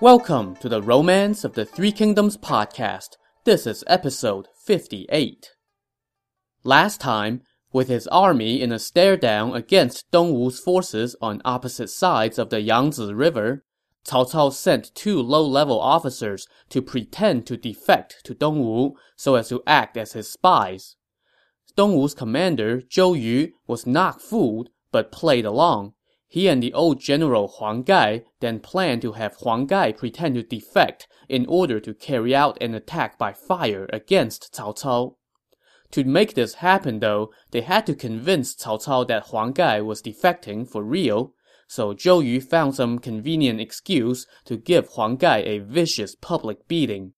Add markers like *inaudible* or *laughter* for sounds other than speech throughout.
Welcome to the Romance of the Three Kingdoms podcast. This is episode 58. Last time, with his army in a stare down against Dongwu's forces on opposite sides of the Yangzi River, Cao Cao sent two low-level officers to pretend to defect to Dongwu so as to act as his spies. Dongwu's commander, Zhou Yu, was not fooled, but played along. He and the old general Huang Gai then planned to have Huang Gai pretend to defect in order to carry out an attack by fire against Cao Cao. To make this happen, though, they had to convince Cao Cao that Huang Gai was defecting for real, so Zhou Yu found some convenient excuse to give Huang Gai a vicious public beating.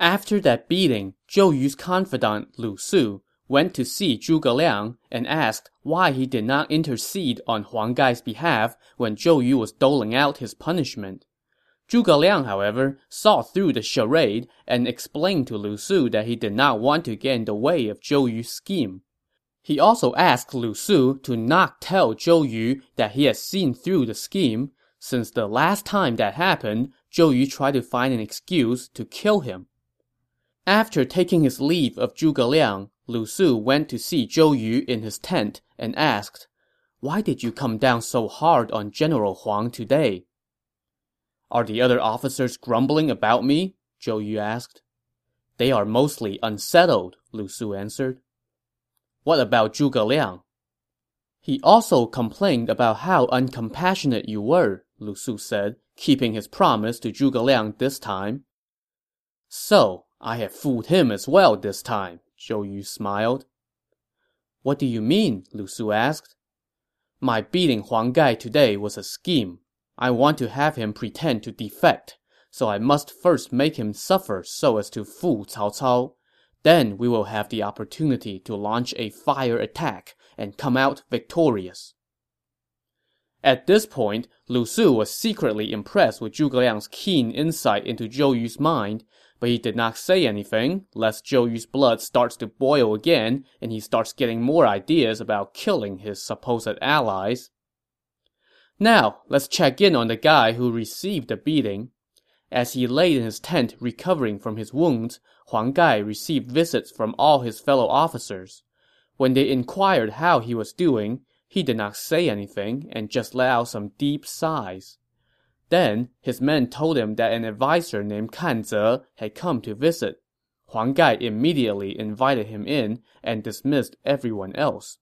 After that beating, Zhou Yu's confidant Lu Su went to see Zhuge Liang and asked why he did not intercede on Huang Gai's behalf when Zhou Yu was doling out his punishment. Zhuge Liang, however, saw through the charade and explained to Lu Su that he did not want to get in the way of Zhou Yu's scheme. He also asked Lu Su to not tell Zhou Yu that he had seen through the scheme, since the last time that happened, Zhou Yu tried to find an excuse to kill him. After taking his leave of Zhuge Liang, Lu Su went to see Zhou Yu in his tent and asked, Why did you come down so hard on General Huang today? Are the other officers grumbling about me? Zhou Yu asked. They are mostly unsettled, Lu Su answered. What about Zhuge Liang? He also complained about how uncompassionate you were, Lu Su said, keeping his promise to Zhuge Liang this time. So, I have fooled him as well this time, Zhou Yu smiled. What do you mean? Lu Su asked. My beating Huang Gai today was a scheme. I want to have him pretend to defect, so I must first make him suffer so as to fool Cao Cao. Then we will have the opportunity to launch a fire attack and come out victorious. At this point, Lu Su was secretly impressed with Zhuge Liang's keen insight into Zhou Yu's mind, but he did not say anything, lest Zhou Yu's blood starts to boil again and he starts getting more ideas about killing his supposed allies. Now, let's check in on the guy who received the beating. As he lay in his tent recovering from his wounds, Huang Gai received visits from all his fellow officers. When they inquired how he was doing, he did not say anything and just let out some deep sighs. Then, his men told him that an adviser named Kan Ze had come to visit. Huang Gai immediately invited him in and dismissed everyone else.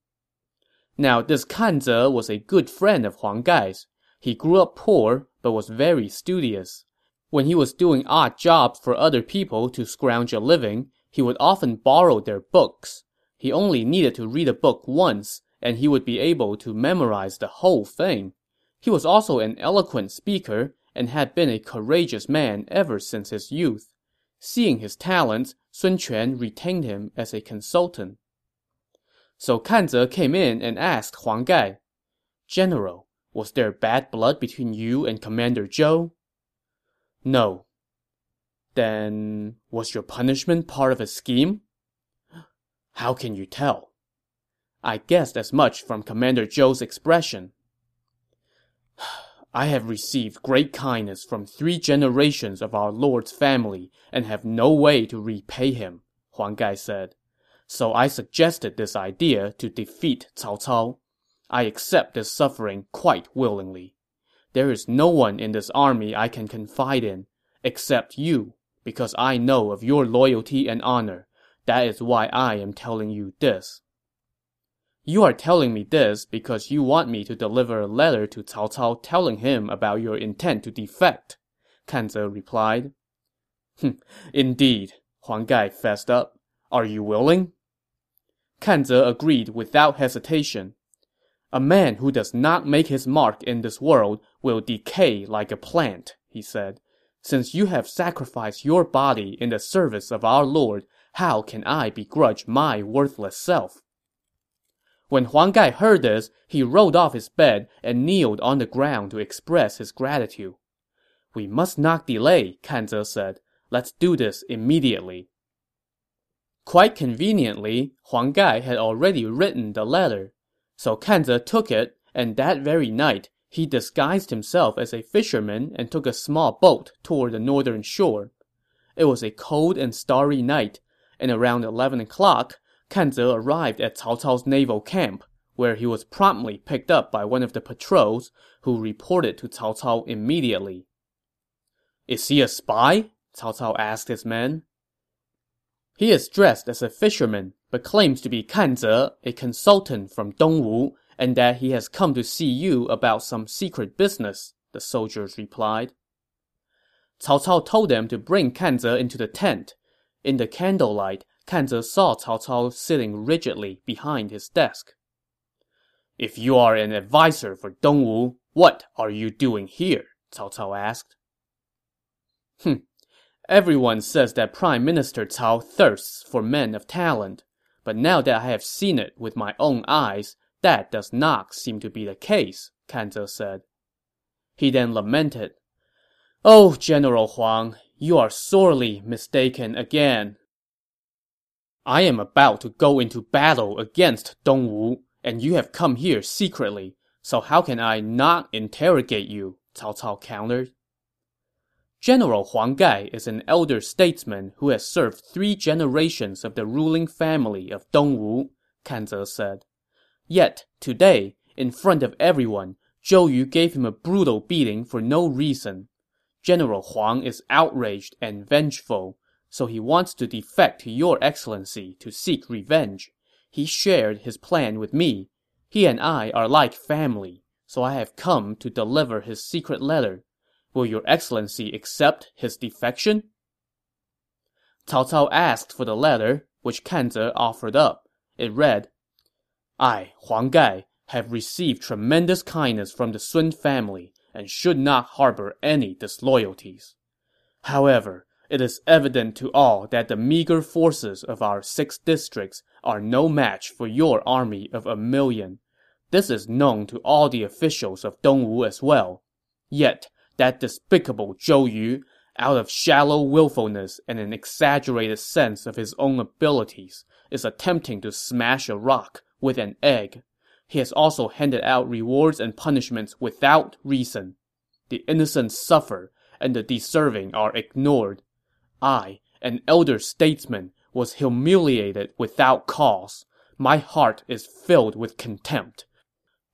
Now, this Kan Ze was a good friend of Huang Gai's. He grew up poor, but was very studious. When he was doing odd jobs for other people to scrounge a living, he would often borrow their books. He only needed to read a book once, and he would be able to memorize the whole thing. He was also an eloquent speaker and had been a courageous man ever since his youth. Seeing his talents, Sun Quan retained him as a consultant. So Kan Ze came in and asked Huang Gai, General, was there bad blood between you and Commander Zhou? No. Then, was your punishment part of a scheme? How can you tell? I guessed as much from Commander Zhou's expression. I have received great kindness from three generations of our lord's family and have no way to repay him, Huang Gai said. So I suggested this idea to defeat Cao Cao. I accept this suffering quite willingly. There is no one in this army I can confide in, except you, because I know of your loyalty and honor. That is why I am telling you this. You are telling me this because you want me to deliver a letter to Cao Cao telling him about your intent to defect, Kan Ze replied. *laughs* Indeed, Huang Gai fessed up. Are you willing? Kan Ze agreed without hesitation. A man who does not make his mark in this world will decay like a plant, he said. Since you have sacrificed your body in the service of our Lord, how can I begrudge my worthless self? When Huang Gai heard this, he rolled off his bed and kneeled on the ground to express his gratitude. We must not delay, Kan Ze said. Let's do this immediately. Quite conveniently, Huang Gai had already written the letter. So Kan Ze took it, and that very night, He disguised himself as a fisherman and took a small boat toward the northern shore. It was a cold and starry night, and around 11 o'clock, Kan Ze arrived at Cao Cao's naval camp, where he was promptly picked up by one of the patrols, who reported to Cao Cao immediately. Is he a spy? Cao Cao asked his men. He is dressed as a fisherman, but claims to be Kan Ze, a consultant from Dongwu, and that he has come to see you about some secret business, the soldiers replied. Cao Cao told them to bring Kan Ze into the tent. In the candlelight, Kan Ze saw Cao Cao sitting rigidly behind his desk. If you are an adviser for Dongwu, what are you doing here? Cao Cao asked. Hm. Everyone says that Prime Minister Cao thirsts for men of talent, but now that I have seen it with my own eyes, that does not seem to be the case, Kan Ze said. He then lamented, Oh, General Huang, you are sorely mistaken again. I am about to go into battle against Dongwu, and you have come here secretly, so how can I not interrogate you? Cao Cao countered. General Huang Gai is an elder statesman who has served three generations of the ruling family of Dongwu, Kan Ze said. Yet, today, in front of everyone, Zhou Yu gave him a brutal beating for no reason. General Huang is outraged and vengeful, so he wants to defect to your excellency to seek revenge. He shared his plan with me. He and I are like family, so I have come to deliver his secret letter. Will your excellency accept his defection? Cao Cao asked for the letter, which Kan Ze offered up. It read, I, Huang Gai, have received tremendous kindness from the Sun family and should not harbor any disloyalties. However, it is evident to all that the meager forces of our six districts are no match for your army of a million. This is known to all the officials of Dongwu as well. Yet, that despicable Zhou Yu, out of shallow willfulness and an exaggerated sense of his own abilities, is attempting to smash a rock with an egg. He has also handed out rewards and punishments without reason. The innocent suffer, and the deserving are ignored. I, an elder statesman, was humiliated without cause. My heart is filled with contempt.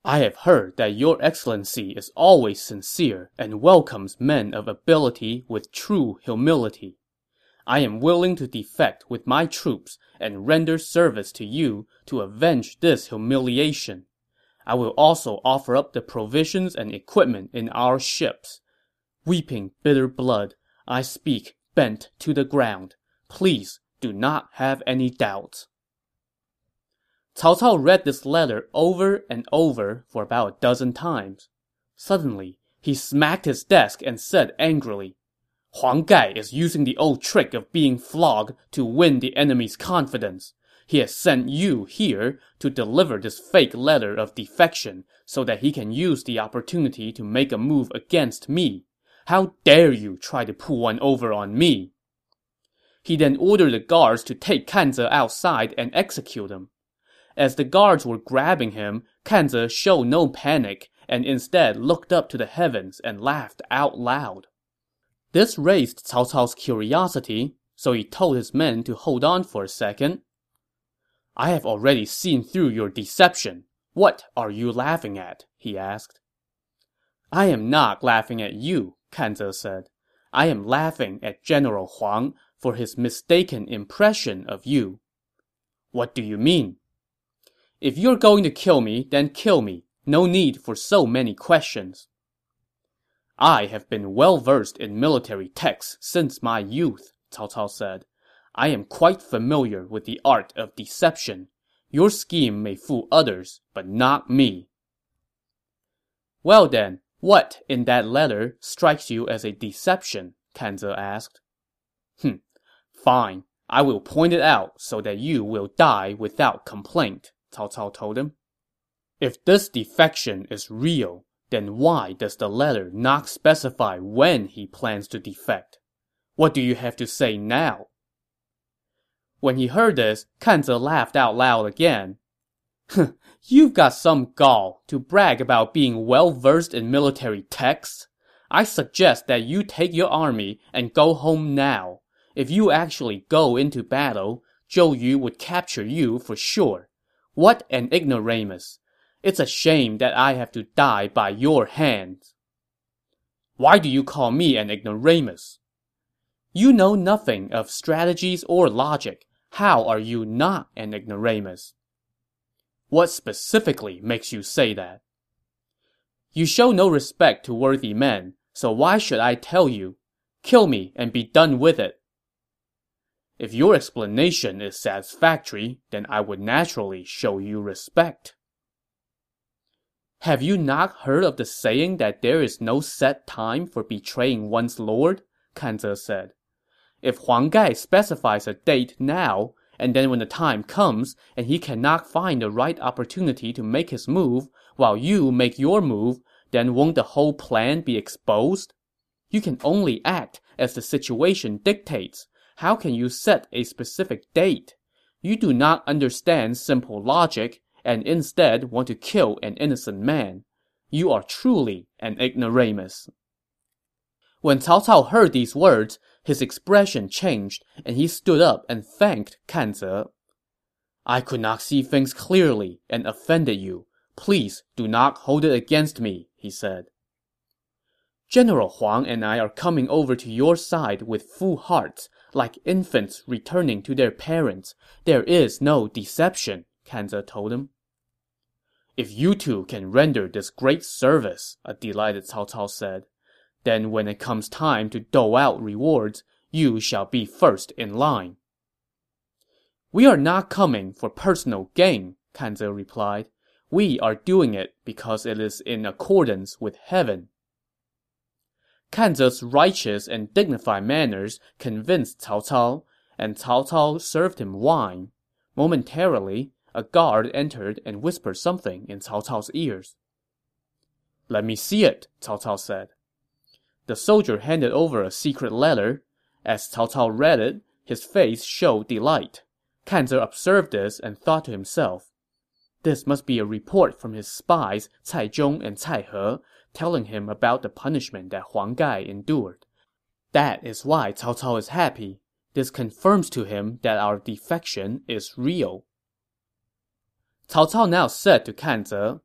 I have heard that your excellency is always sincere and welcomes men of ability with true humility. I am willing to defect with my troops and render service to you to avenge this humiliation. I will also offer up the provisions and equipment in our ships. Weeping bitter blood, I speak bent to the ground. Please do not have any doubts. Cao Cao read this letter over and over for about a dozen times. Suddenly, he smacked his desk and said angrily, Huang Gai is using the old trick of being flogged to win the enemy's confidence. He has sent you here to deliver this fake letter of defection so that he can use the opportunity to make a move against me. How dare you try to pull one over on me? He then ordered the guards to take Kan Ze outside and execute him. As the guards were grabbing him, Kan Ze showed no panic and instead looked up to the heavens and laughed out loud. This raised Cao Cao's curiosity, so he told his men to hold on for a second. I have already seen through your deception. What are you laughing at? he asked. I am not laughing at you, Kan Ze said. I am laughing at General Huang for his mistaken impression of you. What do you mean? If you're going to kill me, then kill me. No need for so many questions. I have been well versed in military texts since my youth, Cao Cao said. I am quite familiar with the art of deception. Your scheme may fool others, but not me. Well then, what in that letter strikes you as a deception? Kan Ze asked. Hm, fine. I will point it out so that you will die without complaint, Cao Cao told him. If this defection is real, then why does the letter not specify when he plans to defect? What do you have to say now? When he heard this, Kan Ze laughed out loud again. *laughs* You've got some gall to brag about being well versed in military texts. I suggest that you take your army and go home now. If you actually go into battle, Zhou Yu would capture you for sure. What an ignoramus! It's a shame that I have to die by your hands. Why do you call me an ignoramus? You know nothing of strategies or logic. How are you not an ignoramus? What specifically makes you say that? You show no respect to worthy men, so why should I tell you? Kill me and be done with it. If your explanation is satisfactory, then I would naturally show you respect. Have you not heard of the saying that there is no set time for betraying one's lord? Kan Ze said. If Huang Gai specifies a date now, and then when the time comes and he cannot find the right opportunity to make his move while you make your move, then won't the whole plan be exposed? You can only act as the situation dictates. How can you set a specific date? You do not understand simple logic and instead want to kill an innocent man. You are truly an ignoramus. When Cao Cao heard these words, his expression changed, and he stood up and thanked Kan Ze. I could not see things clearly and offended you. Please do not hold it against me, he said. General Huang and I are coming over to your side with full hearts, like infants returning to their parents. There is no deception, Kan Ze told him. If you two can render this great service, a delighted Cao Cao said, then when it comes time to dole out rewards, you shall be first in line. We are not coming for personal gain, Kan Ze replied. We are doing it because it is in accordance with heaven. Kan Ze's righteous and dignified manners convinced Cao Cao, and Cao Cao served him wine. Momentarily, a guard entered and whispered something in Cao Cao's ears. Let me see it, Cao Cao said. The soldier handed over a secret letter. As Cao Cao read it, his face showed delight. Kan Ze observed this and thought to himself, this must be a report from his spies Cai Zhong and Cai He, telling him about the punishment that Huang Gai endured. That is why Cao Cao is happy. This confirms to him that our defection is real. Cao Cao now said to Kan Ze,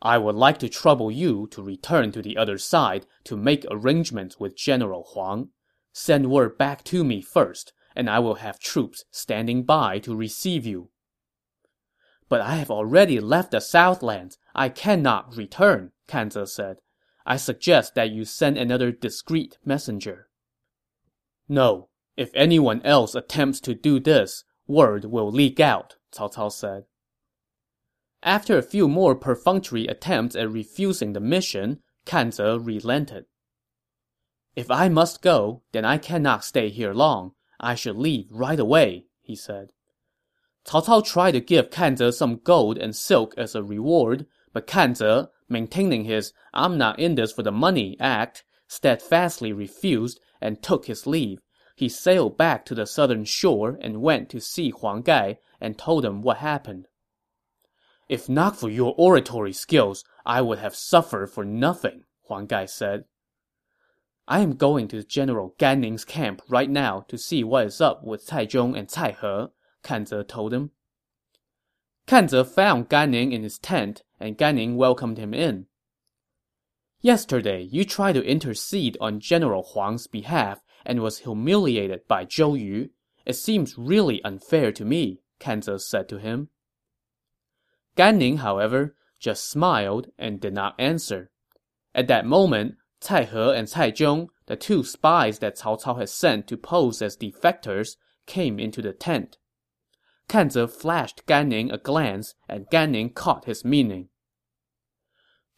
I would like to trouble you to return to the other side to make arrangements with General Huang. Send word back to me first, and I will have troops standing by to receive you. But I have already left the Southlands. I cannot return, Kan Ze said. I suggest that you send another discreet messenger. No. If anyone else attempts to do this, word will leak out, Cao Cao said. After a few more perfunctory attempts at refusing the mission, Kan Ze relented. If I must go, then I cannot stay here long. I should leave right away, he said. Cao Cao tried to give Kan Ze some gold and silk as a reward, but Kan Ze, maintaining his I'm not in this for the money act, steadfastly refused and took his leave. He sailed back to the southern shore and went to see Huang Gai and told him what happened. If not for your oratory skills, I would have suffered for nothing, Huang Gai said. I am going to General Gan Ning's camp right now to see what is up with Cai Zhong and Cai He, Kan Ze told him. Kan Ze found Gan Ning in his tent, and Gan Ning welcomed him in. Yesterday, you tried to intercede on General Huang's behalf and was humiliated by Zhou Yu. It seems really unfair to me, Kan Ze said to him. Gan Ning, however, just smiled and did not answer. At that moment, Cai He and Cai Zhong, the two spies that Cao Cao had sent to pose as defectors, came into the tent. Kan Ze flashed Gan Ning a glance, and Gan Ning caught his meaning.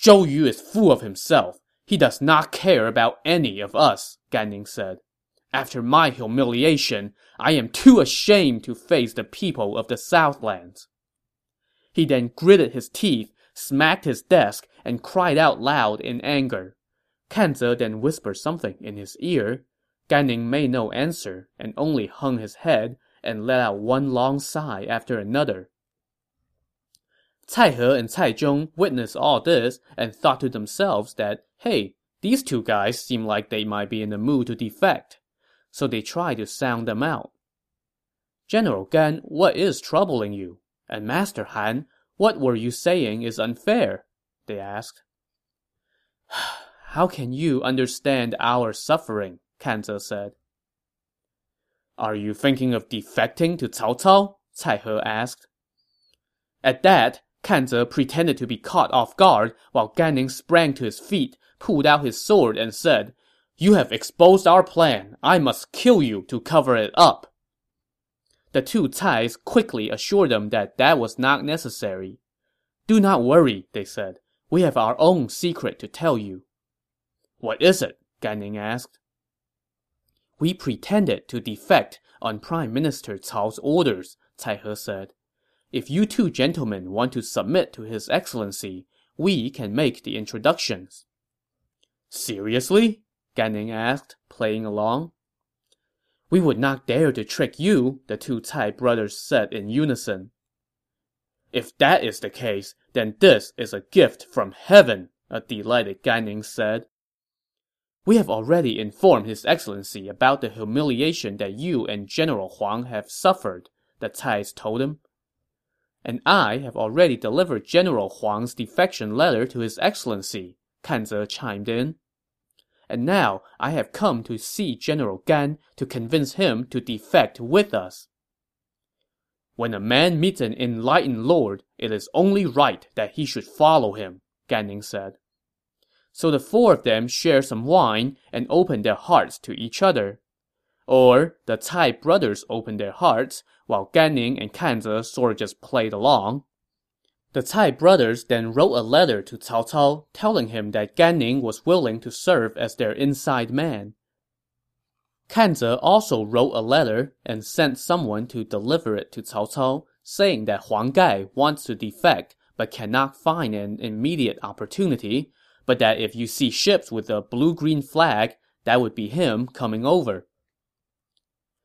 Zhou Yu is full of himself. He does not care about any of us, Gan Ning said. After my humiliation, I am too ashamed to face the people of the Southlands. He then gritted his teeth, smacked his desk, and cried out loud in anger. Kan Ze then whispered something in his ear. Gan Ning made no answer and only hung his head and let out one long sigh after another. Cai He and Cai Zhong witnessed all this and thought to themselves that, hey, these two guys seem like they might be in the mood to defect. So they tried to sound them out. General Gan, what is troubling you? And Master Kan, what were you saying is unfair? They asked. *sighs* How can you understand our suffering? Kan Ze said. Are you thinking of defecting to Cao Cao? Cai He asked. At that, Kan Ze pretended to be caught off guard while Gan Ning sprang to his feet, pulled out his sword, and said, You have exposed our plan. I must kill you to cover it up. The two Cais quickly assured them that that was not necessary. Do not worry, they said. We have our own secret to tell you. What is it? Gan Ning asked. We pretended to defect on Prime Minister Cao's orders, Cai He said. If you two gentlemen want to submit to His Excellency, we can make the introductions. Seriously? Gan Ning asked, playing along. We would not dare to trick you, the two Cai brothers said in unison. If that is the case, then this is a gift from heaven, a delighted Gan Ning said. We have already informed His Excellency about the humiliation that you and General Huang have suffered, the Cais told him and I have already delivered General Huang's defection letter to His Excellency, Kan Ze chimed in. And now I have come to see General Gan to convince him to defect with us. When a man meets an enlightened lord, it is only right that he should follow him, Gan Ning said. So the four of them shared some wine and opened their hearts to each other. Or the Cai brothers opened their hearts, while Gan Ning and Kan Ze sort of just played along. The Cai brothers then wrote a letter to Cao Cao, telling him that Gan Ning was willing to serve as their inside man. Kan Ze also wrote a letter and sent someone to deliver it to Cao Cao, saying that Huang Gai wants to defect but cannot find an immediate opportunity, but that if you see ships with a blue-green flag, that would be him coming over.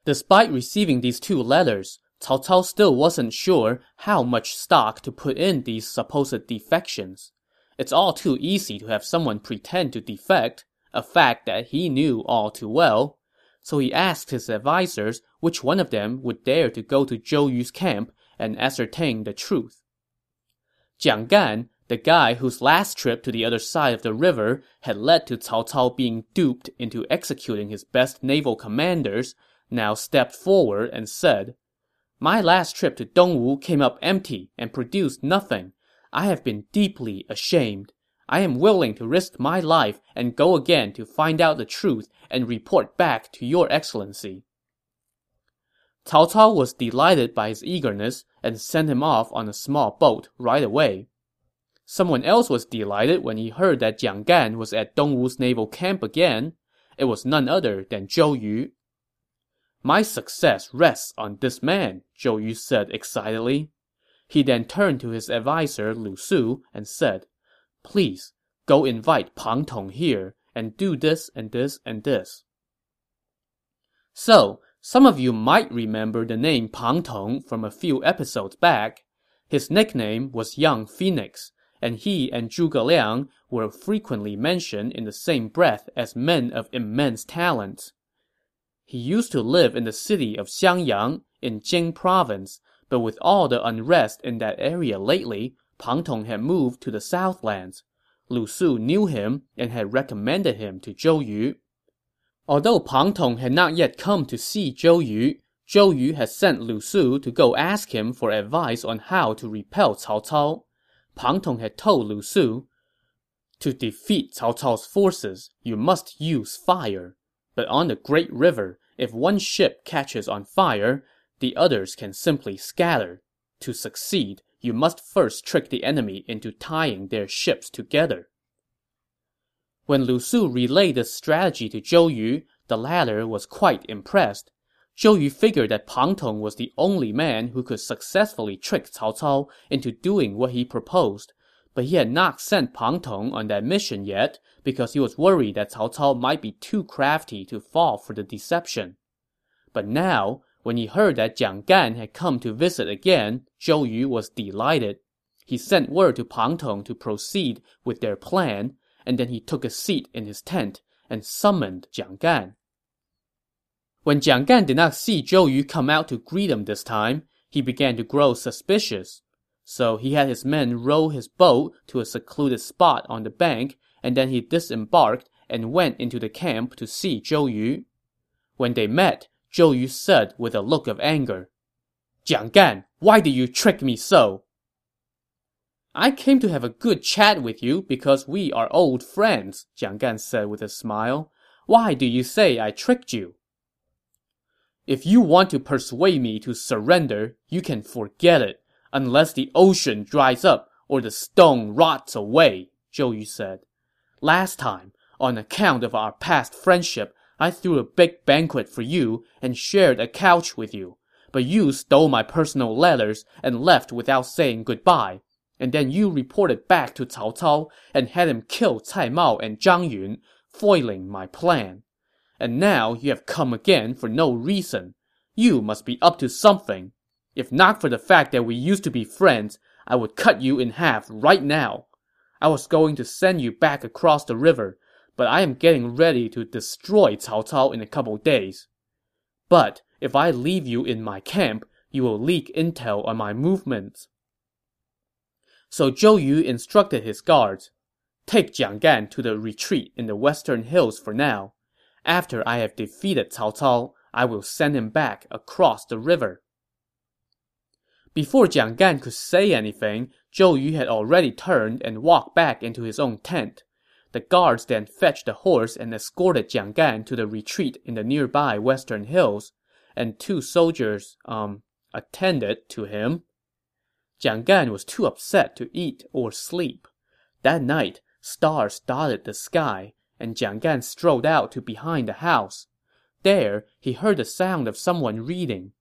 Despite receiving these two letters, Cao Cao still wasn't sure how much stock to put in these supposed defections. It's all too easy to have someone pretend to defect, a fact that he knew all too well. So he asked his advisers which one of them would dare to go to Zhou Yu's camp and ascertain the truth. Jiang Gan, the guy whose last trip to the other side of the river had led to Cao Cao being duped into executing his best naval commanders, now stepped forward and said, My last trip to Dongwu came up empty and produced nothing. I have been deeply ashamed. I am willing to risk my life and go again to find out the truth and report back to your excellency. Cao Cao was delighted by his eagerness and sent him off on a small boat right away. Someone else was delighted when he heard that Jiang Gan was at Dongwu's naval camp again. It was none other than Zhou Yu. My success rests on this man, Zhou Yu said excitedly. He then turned to his adviser Lu Su and said, Please, go invite Pang Tong here, and do this and this and this. So, some of you might remember the name Pang Tong from a few episodes back. His nickname was Young Phoenix, and he and Zhuge Liang were frequently mentioned in the same breath as men of immense talents. He used to live in the city of Xiangyang in Jing province, but with all the unrest in that area lately, Pang Tong had moved to the southlands. Lu Su knew him and had recommended him to Zhou Yu. Although Pang Tong had not yet come to see Zhou Yu, Zhou Yu had sent Lu Su to go ask him for advice on how to repel Cao Cao. Pang Tong had told Lu Su, To defeat Cao Cao's forces, you must use fire. But on the Great River, if one ship catches on fire, the others can simply scatter. To succeed, you must first trick the enemy into tying their ships together. When Lu Su relayed this strategy to Zhou Yu, the latter was quite impressed. Zhou Yu figured that Pang Tong was the only man who could successfully trick Cao Cao into doing what he proposed, but he had not sent Pang Tong on that mission yet because he was worried that Cao Cao might be too crafty to fall for the deception. But now, when he heard that Jiang Gan had come to visit again, Zhou Yu was delighted. he sent word to Pang Tong to proceed with their plan, and then he took a seat in his tent and summoned Jiang Gan. When Jiang Gan did not see Zhou Yu come out to greet him this time, he began to grow suspicious. So he had his men row his boat to a secluded spot on the bank, and then he disembarked and went into the camp to see Zhou Yu. When they met, Zhou Yu said with a look of anger, Jiang Gan, why did you trick me so? I came to have a good chat with you because we are old friends, Jiang Gan said with a smile. Why do you say I tricked you? If you want to persuade me to surrender, you can forget it, unless the ocean dries up or the stone rots away, Zhou Yu said. Last time, on account of our past friendship, I threw a big banquet for you and shared a couch with you. But you stole my personal letters and left without saying goodbye. And then you reported back to Cao Cao and had him kill Cai Mao and Zhang Yun, foiling my plan. And now you have come again for no reason. You must be up to something. If not for the fact that we used to be friends, I would cut you in half right now. I was going to send you back across the river, but I am getting ready to destroy Cao Cao in a couple days. But if I leave you in my camp, you will leak intel on my movements. So Zhou Yu instructed his guards, Take Jiang Gan to the retreat in the western hills for now. After I have defeated Cao Cao, I will send him back across the river. Before Jiang Gan could say anything, Zhou Yu had already turned and walked back into his own tent. The guards then fetched the horse and escorted Jiang Gan to the retreat in the nearby western hills, and two soldiers, um, attended to him. Jiang Gan was too upset to eat or sleep. That night, stars dotted the sky, and Jiang Gan strolled out to behind the house. There, he heard the sound of someone reading.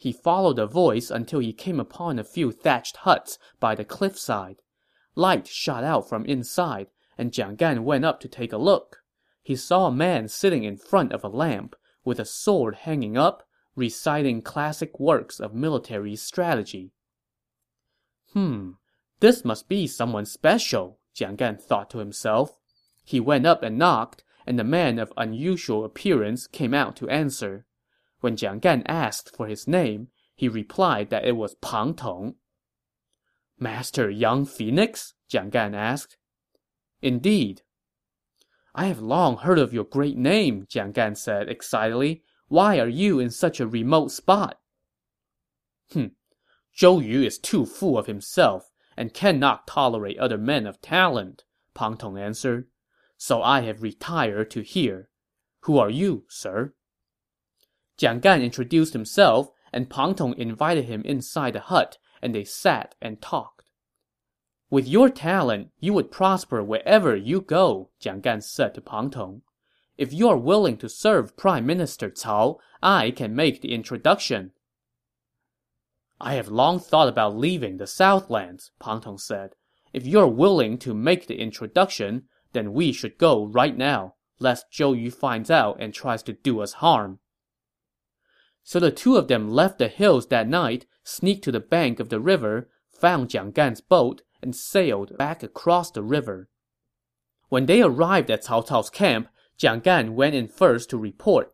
He followed the voice until he came upon a few thatched huts by the cliffside. Light shot out from inside, and Jiang Gan went up to take a look. He saw a man sitting in front of a lamp, with a sword hanging up, reciting classic works of military strategy. Hmm, this must be someone special, Jiang Gan thought to himself. He went up and knocked, and the man of unusual appearance came out to answer. When Jiang Gan asked for his name, he replied that it was Pang Tong. Master Young Phoenix? Jiang Gan asked. Indeed. I have long heard of your great name, Jiang Gan said excitedly. Why are you in such a remote spot? Hm. Zhou Yu is too full of himself and cannot tolerate other men of talent, Pang Tong answered. So I have retired to here. Who are you, sir? Jiang Gan introduced himself, and Pang Tong invited him inside the hut, and they sat and talked. With your talent, you would prosper wherever you go, Jiang Gan said to Pang Tong. If you are willing to serve Prime Minister Cao, I can make the introduction. I have long thought about leaving the Southlands, Pang Tong said. If you are willing to make the introduction, then we should go right now, lest Zhou Yu finds out and tries to do us harm. So the two of them left the hills that night, sneaked to the bank of the river, found Jiang Gan's boat, and sailed back across the river. When they arrived at Cao Cao's camp, Jiang Gan went in first to report.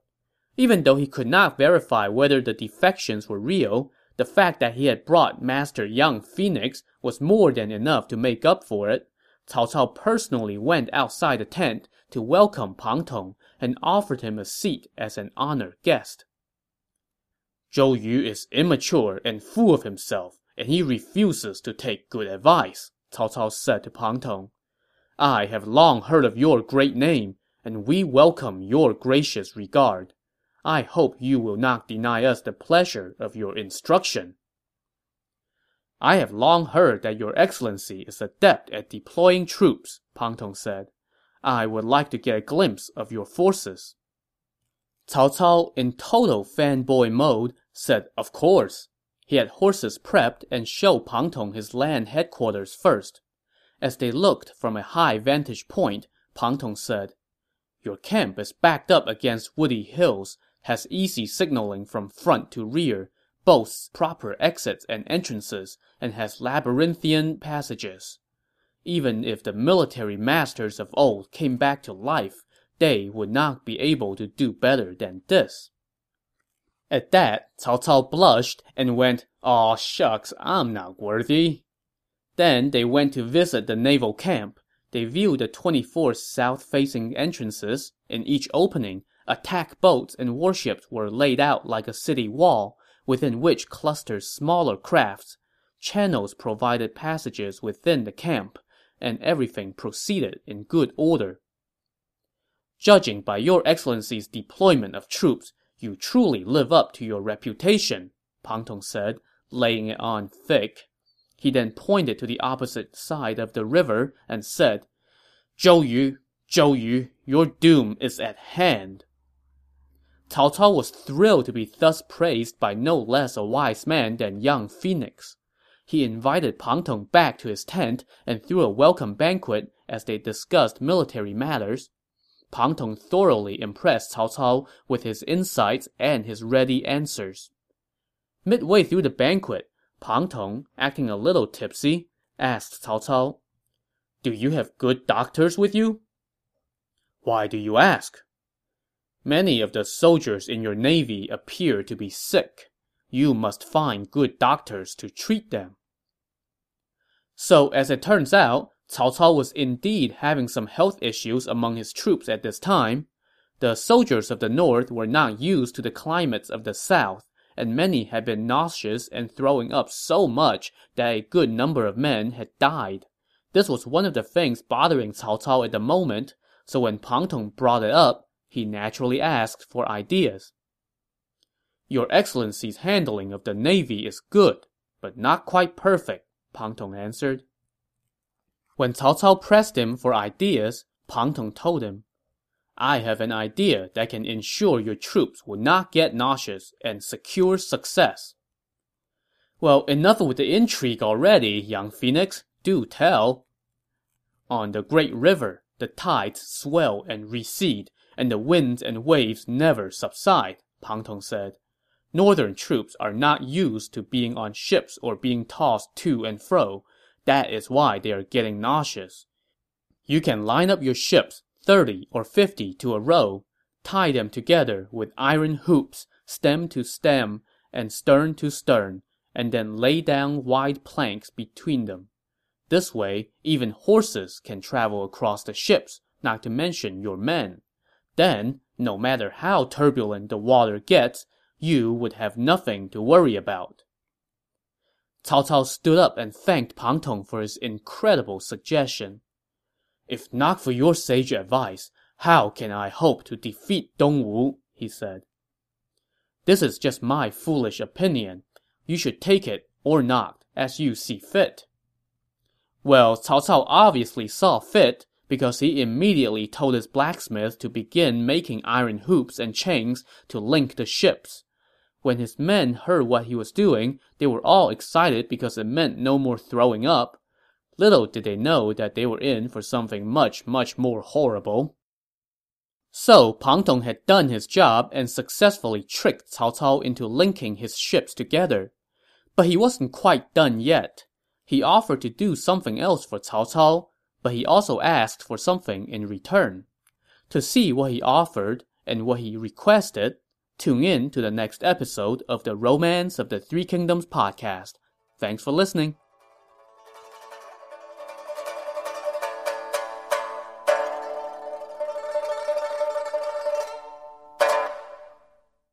Even though he could not verify whether the defections were real, the fact that he had brought Master Young Phoenix was more than enough to make up for it. Cao Cao personally went outside the tent to welcome Pang Tong and offered him a seat as an honored guest. Zhou Yu is immature and full of himself and he refuses to take good advice, Cao Cao said to Pang Tong. I have long heard of your great name, and we welcome your gracious regard. I hope you will not deny us the pleasure of your instruction. I have long heard that your excellency is adept at deploying troops, Pang Tong said. I would like to get a glimpse of your forces. Cao Cao, in total fanboy mode, said of course. He had horses prepped and showed Pang Tong his land headquarters first. As they looked from a high vantage point, Pang Tong said, Your camp is backed up against woody hills, has easy signaling from front to rear, boasts proper exits and entrances and has labyrinthian passages. Even if the military masters of old came back to life, they would not be able to do better than this. At that, Cao Cao blushed and went, Aw shucks, I'm not worthy. Then they went to visit the naval camp. They viewed the 24 south-facing entrances. In each opening, attack boats and warships were laid out like a city wall, within which clustered smaller crafts. Channels provided passages within the camp, and everything proceeded in good order. Judging by your excellency's deployment of troops, you truly live up to your reputation, Pang Tong said, laying it on thick. He then pointed to the opposite side of the river and said, Zhou Yu, Zhou Yu, your doom is at hand. Cao Cao was thrilled to be thus praised by no less a wise man than young Phoenix. He invited Pang Tong back to his tent and threw a welcome banquet as they discussed military matters. Pang Tong thoroughly impressed Cao Cao with his insights and his ready answers. Midway through the banquet, Pang Tong, acting a little tipsy, asked Cao Cao, Do you have good doctors with you? Why do you ask? Many of the soldiers in your navy appear to be sick. You must find good doctors to treat them. So, as it turns out, Cao Cao was indeed having some health issues among his troops at this time. The soldiers of the north were not used to the climates of the south, and many had been nauseous and throwing up so much that a good number of men had died. This was one of the things bothering Cao Cao at the moment, so when Pang Tong brought it up, he naturally asked for ideas. Your Excellency's handling of the navy is good, but not quite perfect, Pang Tong answered. When Cao Cao pressed him for ideas, Pang Tong told him, I have an idea that can ensure your troops will not get nauseous and secure success. Well, enough with the intrigue already, young phoenix. Do tell. On the great river, the tides swell and recede, and the winds and waves never subside, Pang Tong said. Northern troops are not used to being on ships or being tossed to and fro, that is why they are getting nauseous. You can line up your ships 30 or 50 to a row, tie them together with iron hoops, stem to stem, and stern to stern, and then lay down wide planks between them. This way, even horses can travel across the ships, not to mention your men. Then, no matter how turbulent the water gets, you would have nothing to worry about. Cao Cao stood up and thanked Pang Tong for his incredible suggestion. If not for your sage advice, how can I hope to defeat Dongwu? he said. This is just my foolish opinion. You should take it or not, as you see fit. Well, Cao Cao obviously saw fit, because he immediately told his blacksmith to begin making iron hoops and chains to link the ships. When his men heard what he was doing, they were all excited because it meant no more throwing up. Little did they know that they were in for something much, much more horrible. So, Pang Tong had done his job and successfully tricked Cao Cao into linking his ships together. But he wasn't quite done yet. He offered to do something else for Cao Cao, but he also asked for something in return. To see what he offered and what he requested, Tune in to the next episode of the Romance of the Three Kingdoms podcast. Thanks for listening.